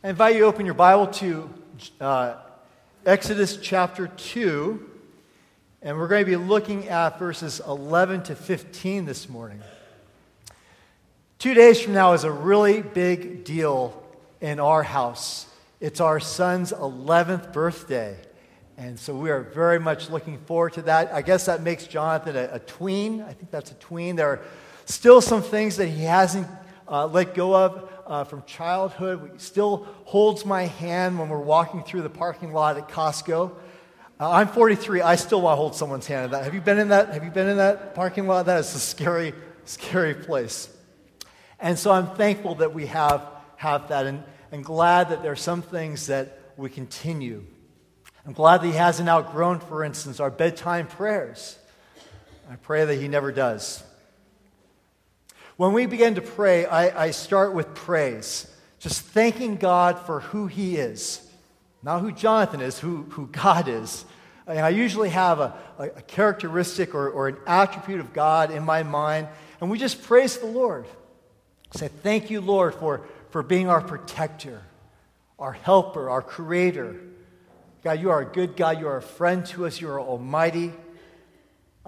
I invite you to open your Bible to uh, Exodus chapter 2, and we're going to be looking at verses 11 to 15 this morning. Two days from now is a really big deal in our house. It's our son's 11th birthday. And so we are very much looking forward to that. I guess that makes Jonathan a, a tween. I think that's a tween. There are still some things that he hasn't uh, let go of uh, from childhood. Still holds my hand when we're walking through the parking lot at Costco. Uh, I'm 43. I still want to hold someone's hand. Have you been in that? Have you been in that parking lot? That is a scary, scary place. And so I'm thankful that we have, have that and, and glad that there are some things that we continue. I'm glad that he hasn't outgrown, for instance, our bedtime prayers. I pray that he never does. When we begin to pray, I, I start with praise, just thanking God for who He is. Not who Jonathan is, who, who God is. And I usually have a, a characteristic or, or an attribute of God in my mind, and we just praise the Lord. Say, Thank you, Lord, for, for being our protector, our helper, our creator. God, you are a good God. You are a friend to us. You are almighty.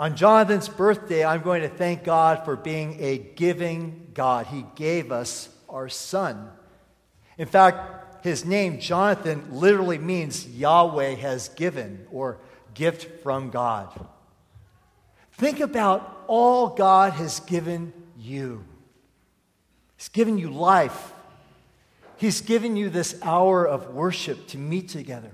On Jonathan's birthday, I'm going to thank God for being a giving God. He gave us our son. In fact, his name, Jonathan, literally means Yahweh has given or gift from God. Think about all God has given you. He's given you life. He's given you this hour of worship to meet together.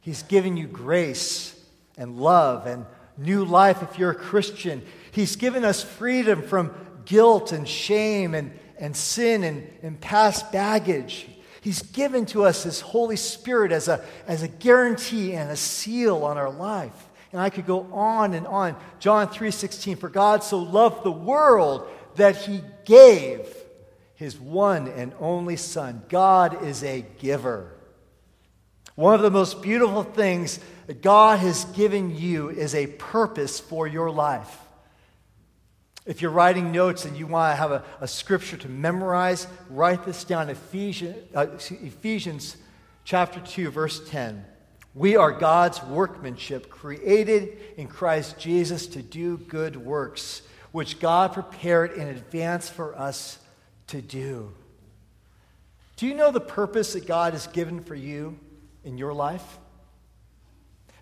He's given you grace and love and new life if you're a Christian. He's given us freedom from guilt and shame and, and sin and, and past baggage. He's given to us His Holy Spirit as a, as a guarantee and a seal on our life. And I could go on and on. John 3:16 For God so loved the world that he gave his one and only son. God is a giver. One of the most beautiful things that God has given you is a purpose for your life. If you're writing notes and you want to have a, a scripture to memorize, write this down Ephesians, uh, Ephesians chapter 2, verse 10. We are God's workmanship, created in Christ Jesus to do good works, which God prepared in advance for us to do. Do you know the purpose that God has given for you? In your life?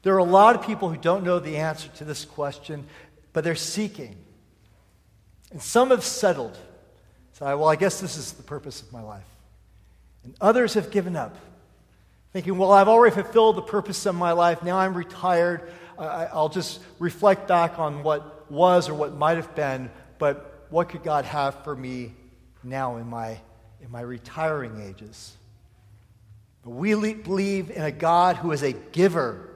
There are a lot of people who don't know the answer to this question, but they're seeking. And some have settled. So, well, I guess this is the purpose of my life. And others have given up, thinking, well, I've already fulfilled the purpose of my life. Now I'm retired. I, will just reflect back on what was or what might have been, but what could God have for me now in my, in my retiring ages? We believe in a God who is a giver,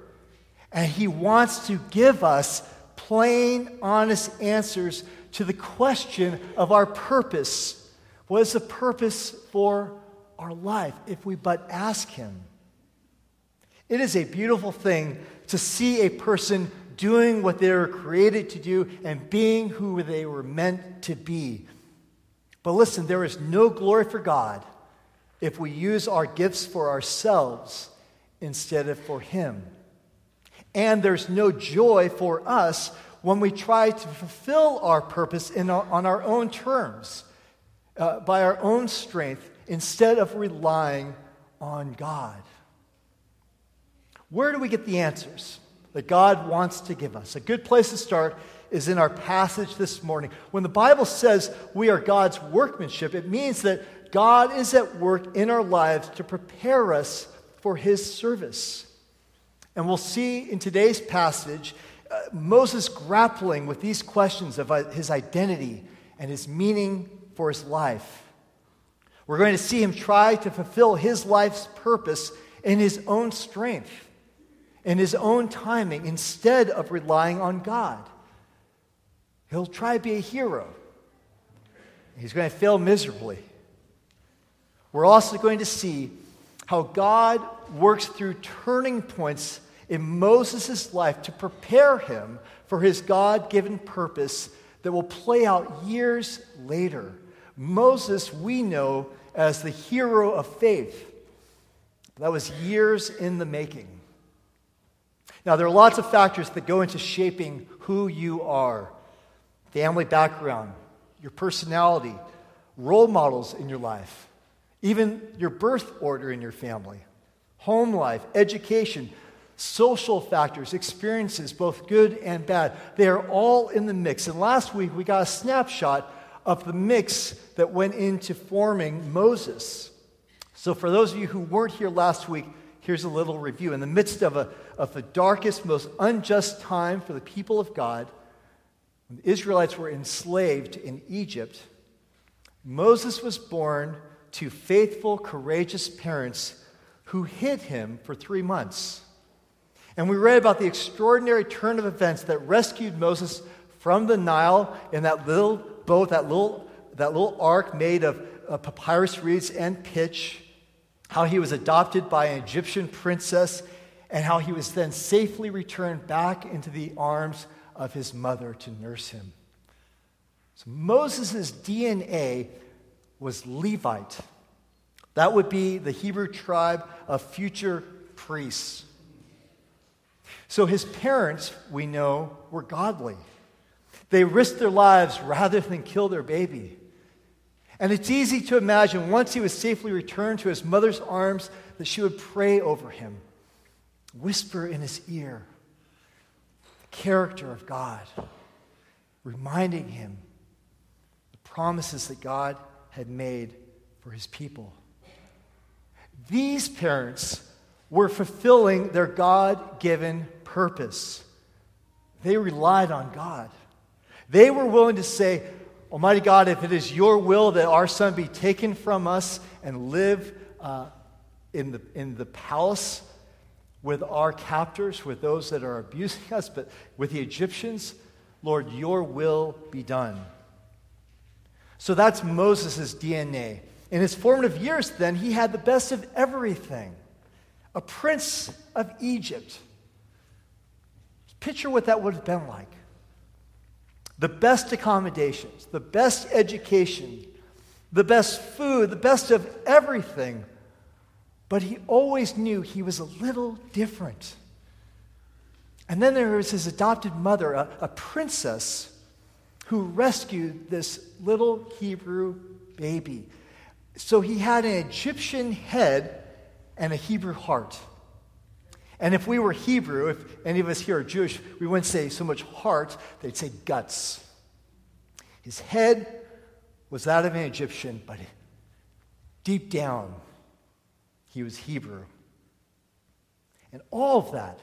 and He wants to give us plain, honest answers to the question of our purpose. What is the purpose for our life if we but ask Him? It is a beautiful thing to see a person doing what they were created to do and being who they were meant to be. But listen, there is no glory for God if we use our gifts for ourselves instead of for Him. And there's no joy for us when we try to fulfill our purpose our, on our own terms, uh, by our own strength, instead of relying on God. Where do we get the answers that God wants to give us? A good place to start is in our passage this morning. When the Bible says we are God's workmanship, it means that God is at work in our lives to prepare us for his service. And we'll see in today's passage uh, Moses grappling with these questions of uh, his identity and his meaning for his life. We're going to see him try to fulfill his life's purpose in his own strength, in his own timing, instead of relying on God. He'll try to be a hero. He's going to fail miserably. We're also going to see how God works through turning points in Moses' life to prepare him for his God given purpose that will play out years later. Moses, we know, as the hero of faith. That was years in the making. Now, there are lots of factors that go into shaping who you are family background, your personality, role models in your life, even your birth order in your family, home life, education, social factors, experiences, both good and bad. They are all in the mix. And last week we got a snapshot of the mix that went into forming Moses. So, for those of you who weren't here last week, here's a little review. In the midst of, a, of the darkest, most unjust time for the people of God, when the Israelites were enslaved in Egypt, Moses was born to faithful, courageous parents who hid him for three months. And we read about the extraordinary turn of events that rescued Moses from the Nile in that little boat, that little, that little ark made of, of papyrus reeds and pitch, how he was adopted by an Egyptian princess, and how he was then safely returned back into the arms of his mother to nurse him. So Moses' DNA was Levite. That would be the Hebrew tribe of future priests. So his parents, we know, were godly. They risked their lives rather than kill their baby. And it's easy to imagine once he was safely returned to his mother's arms that she would pray over him, whisper in his ear, the character of God, reminding him the promises that God had made for his people. These parents were fulfilling their God given purpose. They relied on God. They were willing to say, Almighty God, if it is your will that our son be taken from us and live uh, in, the, in the palace with our captors, with those that are abusing us, but with the Egyptians, Lord, your will be done. So that's Moses' DNA. In his formative years, then, he had the best of everything a prince of Egypt. Picture what that would have been like the best accommodations, the best education, the best food, the best of everything but he always knew he was a little different. And then there was his adopted mother, a, a princess, who rescued this little Hebrew baby. So he had an Egyptian head and a Hebrew heart. And if we were Hebrew, if any of us here are Jewish, we wouldn't say so much heart, they'd say guts. His head was that of an Egyptian, but deep down, he was Hebrew. And all of that,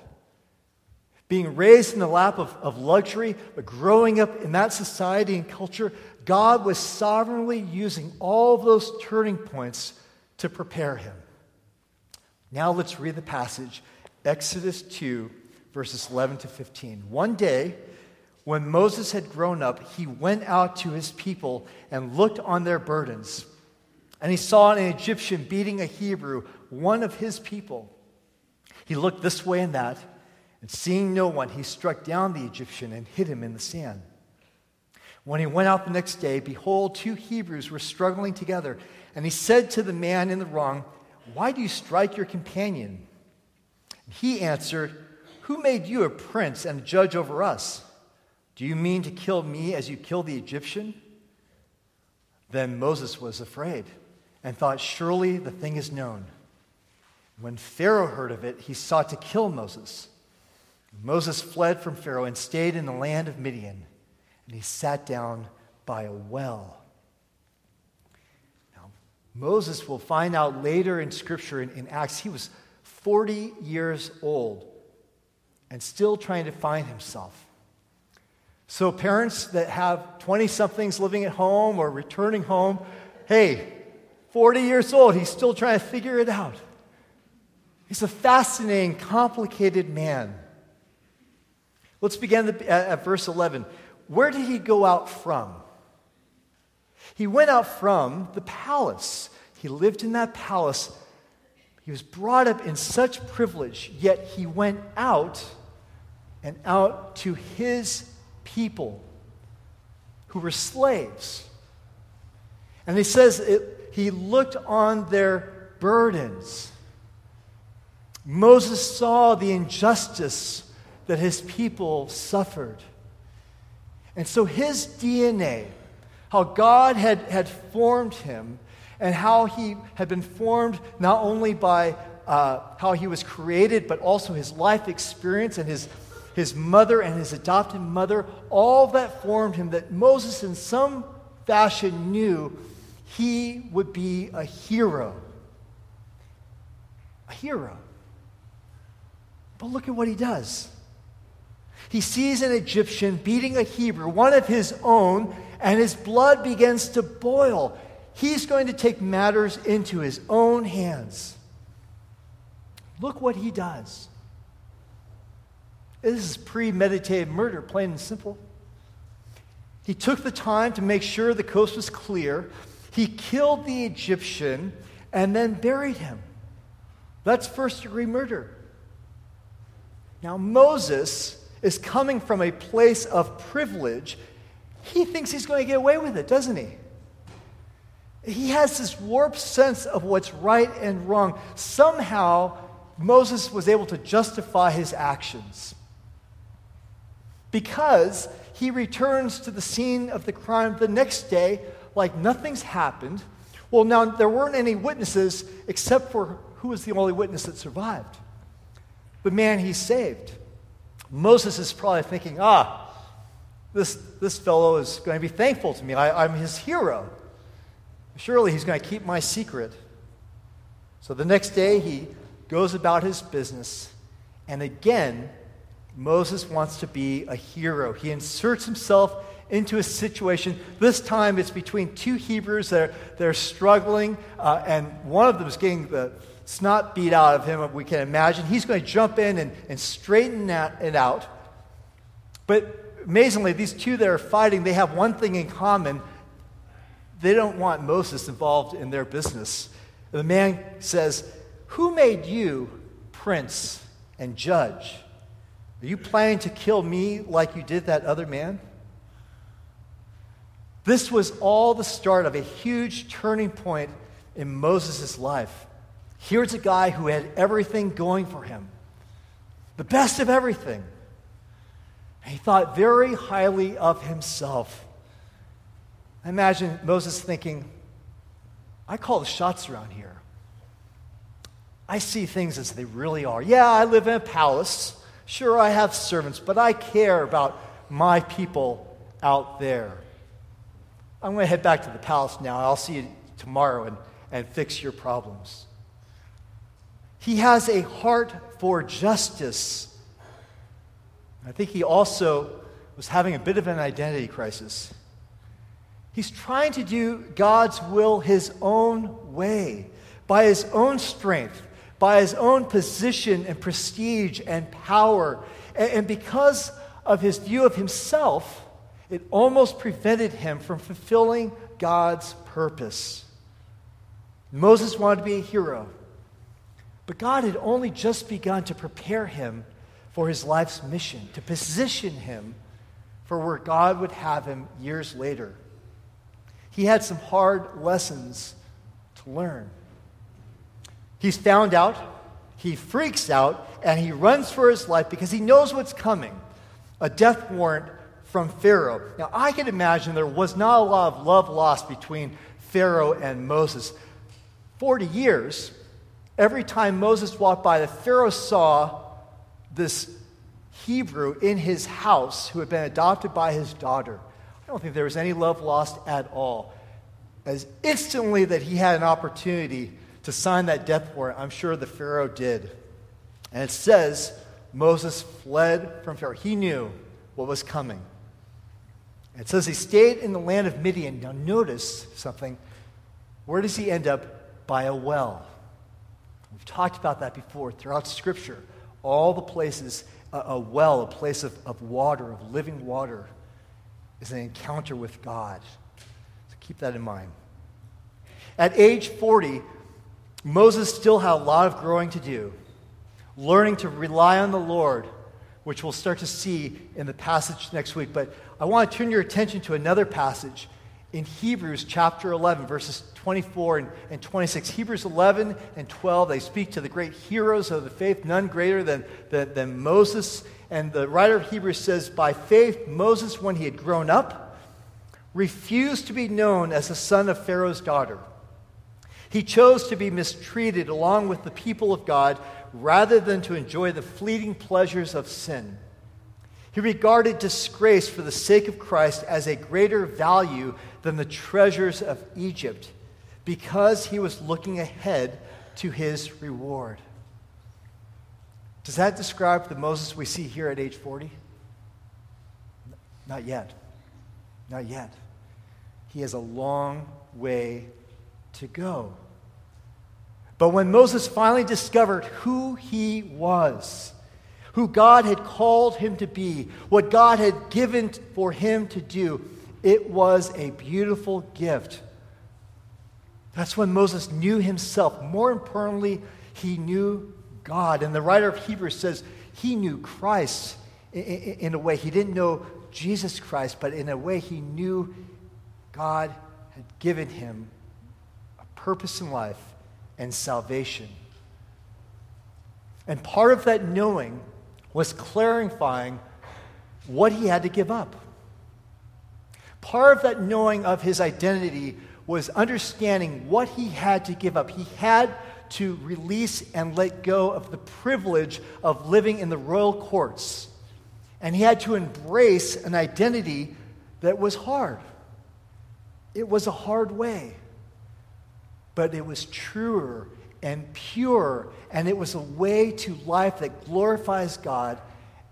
being raised in the lap of, of luxury, but growing up in that society and culture, God was sovereignly using all those turning points to prepare him. Now let's read the passage, Exodus 2, verses 11 to 15. One day, when Moses had grown up, he went out to his people and looked on their burdens. And he saw an Egyptian beating a Hebrew one of his people. He looked this way and that, and seeing no one, he struck down the Egyptian and hid him in the sand. When he went out the next day, behold, two Hebrews were struggling together. And he said to the man in the wrong, Why do you strike your companion? And he answered, Who made you a prince and a judge over us? Do you mean to kill me as you killed the Egyptian? Then Moses was afraid and thought, Surely the thing is known. When Pharaoh heard of it, he sought to kill Moses. Moses fled from Pharaoh and stayed in the land of Midian, and he sat down by a well. Now, Moses will find out later in Scripture in, in Acts, he was 40 years old and still trying to find himself. So, parents that have 20 somethings living at home or returning home, hey, 40 years old, he's still trying to figure it out. He's a fascinating, complicated man. Let's begin at verse 11. Where did he go out from? He went out from the palace. He lived in that palace. He was brought up in such privilege, yet he went out and out to his people who were slaves. And he says it, he looked on their burdens. Moses saw the injustice that his people suffered. And so his DNA, how God had, had formed him, and how he had been formed not only by uh, how he was created, but also his life experience and his, his mother and his adopted mother, all that formed him, that Moses in some fashion knew he would be a hero. A hero. But look at what he does. He sees an Egyptian beating a Hebrew, one of his own, and his blood begins to boil. He's going to take matters into his own hands. Look what he does. This is premeditated murder, plain and simple. He took the time to make sure the coast was clear. He killed the Egyptian and then buried him. That's first degree murder. Now, Moses is coming from a place of privilege. He thinks he's going to get away with it, doesn't he? He has this warped sense of what's right and wrong. Somehow, Moses was able to justify his actions because he returns to the scene of the crime the next day like nothing's happened. Well, now, there weren't any witnesses except for who was the only witness that survived? The man he saved. Moses is probably thinking, ah, this, this fellow is going to be thankful to me. I, I'm his hero. Surely he's going to keep my secret. So the next day, he goes about his business, and again, Moses wants to be a hero. He inserts himself into a situation. This time it's between two Hebrews that are, that are struggling, uh, and one of them is getting the snot beat out of him, we can imagine. He's going to jump in and, and straighten that, it out. But amazingly, these two that are fighting, they have one thing in common. They don't want Moses involved in their business. The man says, Who made you prince and judge? Are you planning to kill me like you did that other man? This was all the start of a huge turning point in Moses' life. Here's a guy who had everything going for him, the best of everything. And he thought very highly of himself. I imagine Moses thinking, I call the shots around here. I see things as they really are. Yeah, I live in a palace. Sure, I have servants, but I care about my people out there. I'm going to head back to the palace now. I'll see you tomorrow and, and fix your problems. He has a heart for justice. I think he also was having a bit of an identity crisis. He's trying to do God's will his own way, by his own strength, by his own position and prestige and power. And, because of his view of himself, it almost prevented him from fulfilling God's purpose. Moses wanted to be a hero. But God had only just begun to prepare him for his life's mission, to position him for where God would have him years later. He had some hard lessons to learn. He's found out, he freaks out, and he runs for his life because he knows what's coming a death warrant from Pharaoh. Now, I can imagine there was not a lot of love lost between Pharaoh and Moses. 40 years Every time Moses walked by, the Pharaoh saw this Hebrew in his house who had been adopted by his daughter. I don't think there was any love lost at all. As instantly that he had an opportunity to sign that death warrant, I'm sure the Pharaoh did. And it says Moses fled from Pharaoh. He knew what was coming. It says he stayed in the land of Midian. Now, notice something. Where does he end up? By a well. We've talked about that before throughout Scripture. All the places, a, a well, a place of, of water, of living water, is an encounter with God. So keep that in mind. At age 40, Moses still had a lot of growing to do, learning to rely on the Lord, which we'll start to see in the passage next week. But I want to turn your attention to another passage in Hebrews chapter 11, verses 24 and, and 26. Hebrews 11 and 12, they speak to the great heroes of the faith, none greater than, than, than Moses. And the writer of Hebrews says, By faith, Moses, when he had grown up, refused to be known as the son of Pharaoh's daughter. He chose to be mistreated along with the people of God rather than to enjoy the fleeting pleasures of sin. He regarded disgrace for the sake of Christ as a greater value than the treasures of Egypt because he was looking ahead to his reward. Does that describe the Moses we see here at age 40? Not yet. Not yet. He has a long way to go. But when Moses finally discovered who he was, who God had called him to be, what God had given for him to do, it was a beautiful gift. That's when Moses knew himself. More importantly, he knew God. And the writer of Hebrews says he knew Christ in a way. He didn't know Jesus Christ, but in a way, he knew God had given him a purpose in life and salvation. And part of that knowing was clarifying what he had to give up. Part of that knowing of his identity was understanding what he had to give up. He had to release and let go of the privilege of living in the royal courts. And he had to embrace an identity that was hard. It was a hard way, but it was truer and pure, and it was a way to life that glorifies God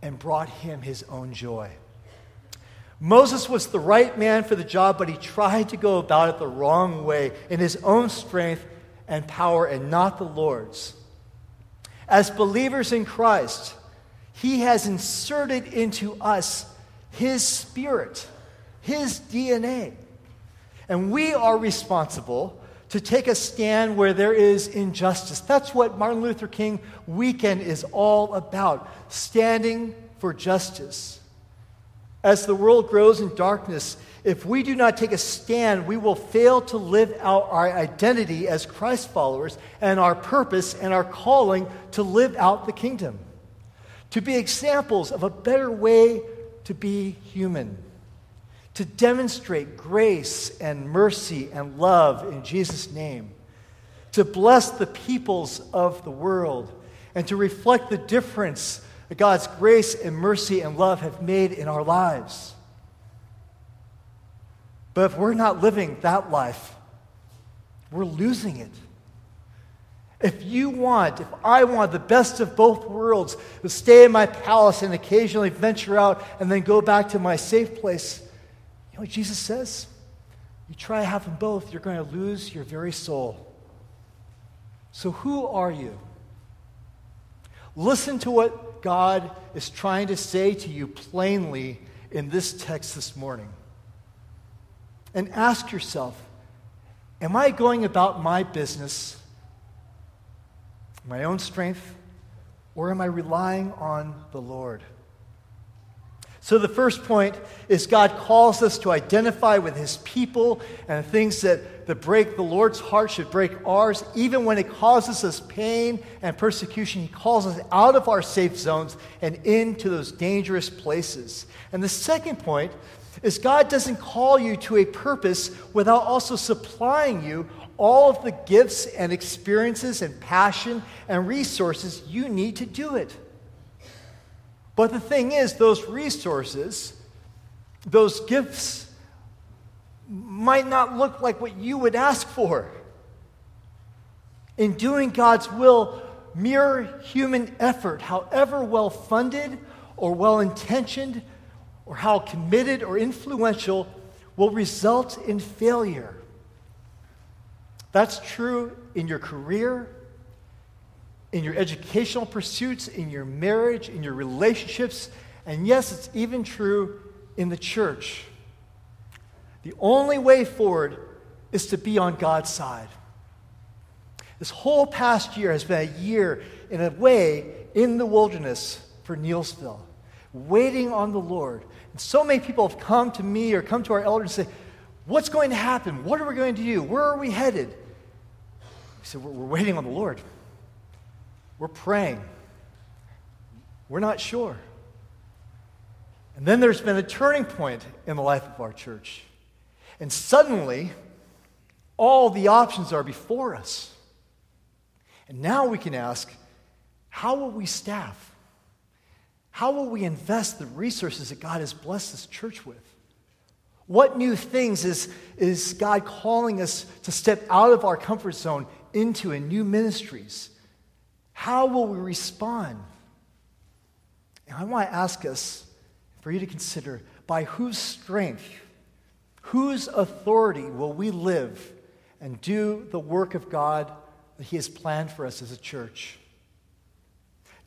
and brought him his own joy. Moses was the right man for the job, but he tried to go about it the wrong way in his own strength and power and not the Lord's. As believers in Christ, he has inserted into us his spirit, his DNA. And we are responsible to take a stand where there is injustice. That's what Martin Luther King weekend is all about standing for justice. As the world grows in darkness, if we do not take a stand, we will fail to live out our identity as Christ followers and our purpose and our calling to live out the kingdom, to be examples of a better way to be human to demonstrate grace and mercy and love in Jesus' name, to bless the peoples of the world, and to reflect the difference that God's grace and mercy and love have made in our lives. But if we're not living that life, we're losing it. If you want, if I want the best of both worlds, to stay in my palace and occasionally venture out and then go back to my safe place, know what Jesus says? You try having both, you're going to lose your very soul. So, who are you? Listen to what God is trying to say to you plainly in this text this morning. And ask yourself Am I going about my business, my own strength, or am I relying on the Lord? So, the first point is God calls us to identify with his people and things that, that break the Lord's heart should break ours, even when it causes us pain and persecution. He calls us out of our safe zones and into those dangerous places. And the second point is God doesn't call you to a purpose without also supplying you all of the gifts and experiences and passion and resources you need to do it. But the thing is, those resources, those gifts, might not look like what you would ask for. In doing God's will, mere human effort, however well funded or well intentioned, or how committed or influential, will result in failure. That's true in your career, in your educational pursuits, in your marriage, in your relationships, and yes, it's even true in the church. The only way forward is to be on God's side. This whole past year has been a year, in a way, in the wilderness for Neelsville, waiting on the Lord. And so many people have come to me or come to our elders and say, What's going to happen? What are we going to do? Where are we headed? He said, we're waiting on the Lord. We're praying. We're not sure. And then there's been a turning point in the life of our church. And suddenly, all the options are before us. And now we can ask how will we staff? How will we invest the resources that God has blessed this church with? What new things is, is God calling us to step out of our comfort zone into in new ministries? How will we respond? And I want to ask us, for you to consider, by whose strength, whose authority will we live and do the work of God that He has planned for us as a church?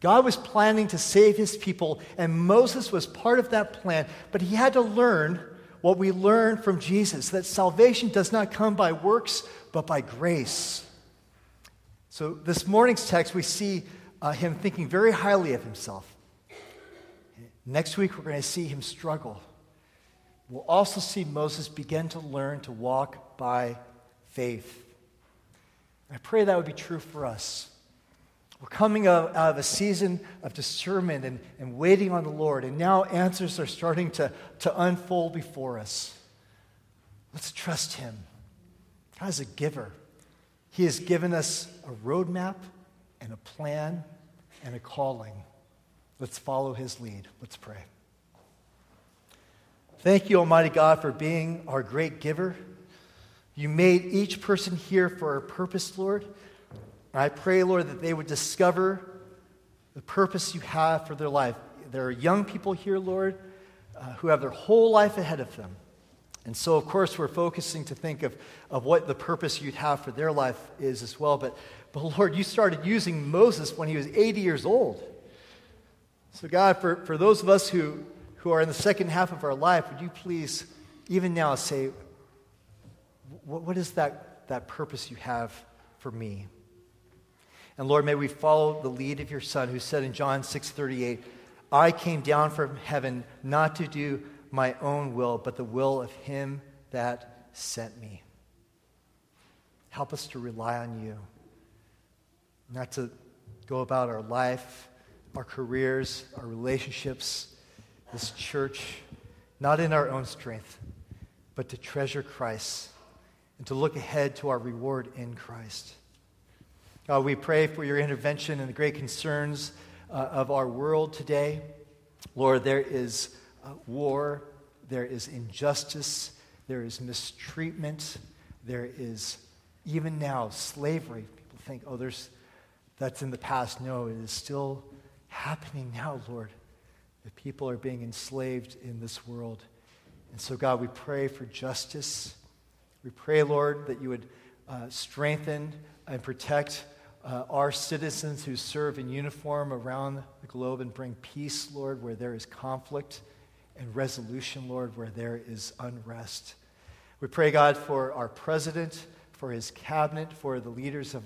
God was planning to save His people, and Moses was part of that plan, but he had to learn what we learn from Jesus that salvation does not come by works, but by grace. So, this morning's text, we see uh, him thinking very highly of himself. Next week, we're going to see him struggle. We'll also see Moses begin to learn to walk by faith. I pray that would be true for us. We're coming out of a season of discernment and, and waiting on the Lord, and now answers are starting to, to unfold before us. Let's trust Him. God is a giver. He has given us a roadmap and a plan and a calling. Let's follow his lead. Let's pray. Thank you, Almighty God, for being our great giver. You made each person here for a purpose, Lord. I pray, Lord, that they would discover the purpose you have for their life. There are young people here, Lord, uh, who have their whole life ahead of them. And so, of course, we're focusing to think of, of what the purpose you'd have for their life is as well. But, but, Lord, you started using Moses when he was 80 years old. So, God, for, for those of us who, who are in the second half of our life, would you please, even now, say, what, what is that, that purpose you have for me? And Lord, may we follow the lead of your Son, who said in John 6 38, I came down from heaven not to do my own will, but the will of him that sent me. Help us to rely on you, not to go about our life our careers, our relationships, this church, not in our own strength, but to treasure Christ and to look ahead to our reward in Christ. God, we pray for your intervention in the great concerns uh, of our world today. Lord, there is war, there is injustice, there is mistreatment, there is even now slavery. People think, oh, there's, that's in the past. No, it is still happening now, Lord. That people are being enslaved in this world. And so, God, we pray for justice. We pray, Lord, that you would uh, strengthen and protect uh, our citizens who serve in uniform around the globe and bring peace, Lord, where there is conflict, and resolution, Lord, where there is unrest. We pray, God, for our president, for his cabinet, for the leaders of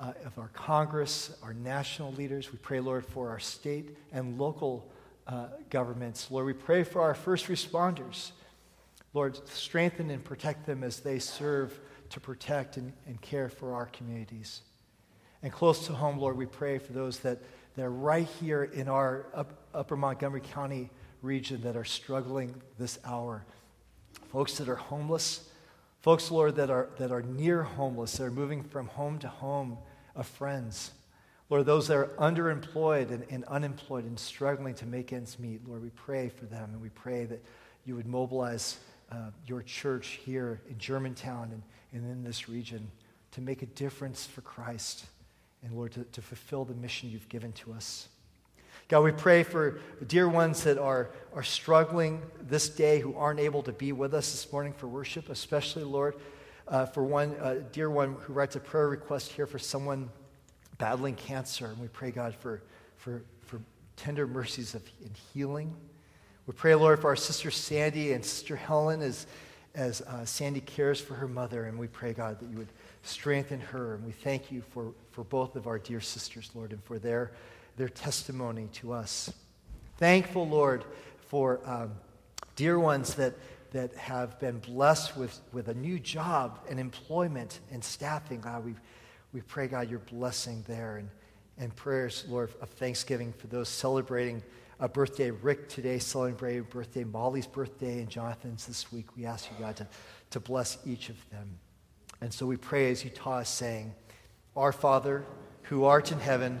uh, of our Congress, our national leaders. We pray, Lord, for our state and local uh, governments. Lord, we pray for our first responders. Lord, strengthen and protect them as they serve to protect and, and care for our communities. And close to home, Lord, we pray for those that, that are right here in our up, upper Montgomery County region that are struggling this hour. Folks that are homeless, folks, Lord, that are, that are near homeless, that are moving from home to home of friends. Lord, those that are underemployed and, and, unemployed and struggling to make ends meet, Lord, we pray for them and we pray that you would mobilize uh, your church here in Germantown and, and in this region to make a difference for Christ and, Lord, to, to fulfill the mission you've given to us. God, we pray for dear ones that are, are struggling this day who aren't able to be with us this morning for worship, especially, Lord, uh, for one uh, dear one who writes a prayer request here for someone battling cancer. And we pray, God, for, for, for tender mercies of in healing. We pray, Lord, for our sister Sandy and sister Helen as, as uh, Sandy cares for her mother. And we pray, God, that you would strengthen her. And we thank you for, for both of our dear sisters, Lord, and for their, their testimony to us. Thankful, Lord, for um, dear ones that that have been blessed with, with a new job and employment and staffing. God, we, we pray, God, your blessing there. And, and prayers, Lord, of thanksgiving for those celebrating a birthday. Rick today celebrating birthday, Molly's birthday, and Jonathan's this week. We ask you, God, to, to bless each of them. And so we pray as you taught us, saying, Our Father, who art in heaven,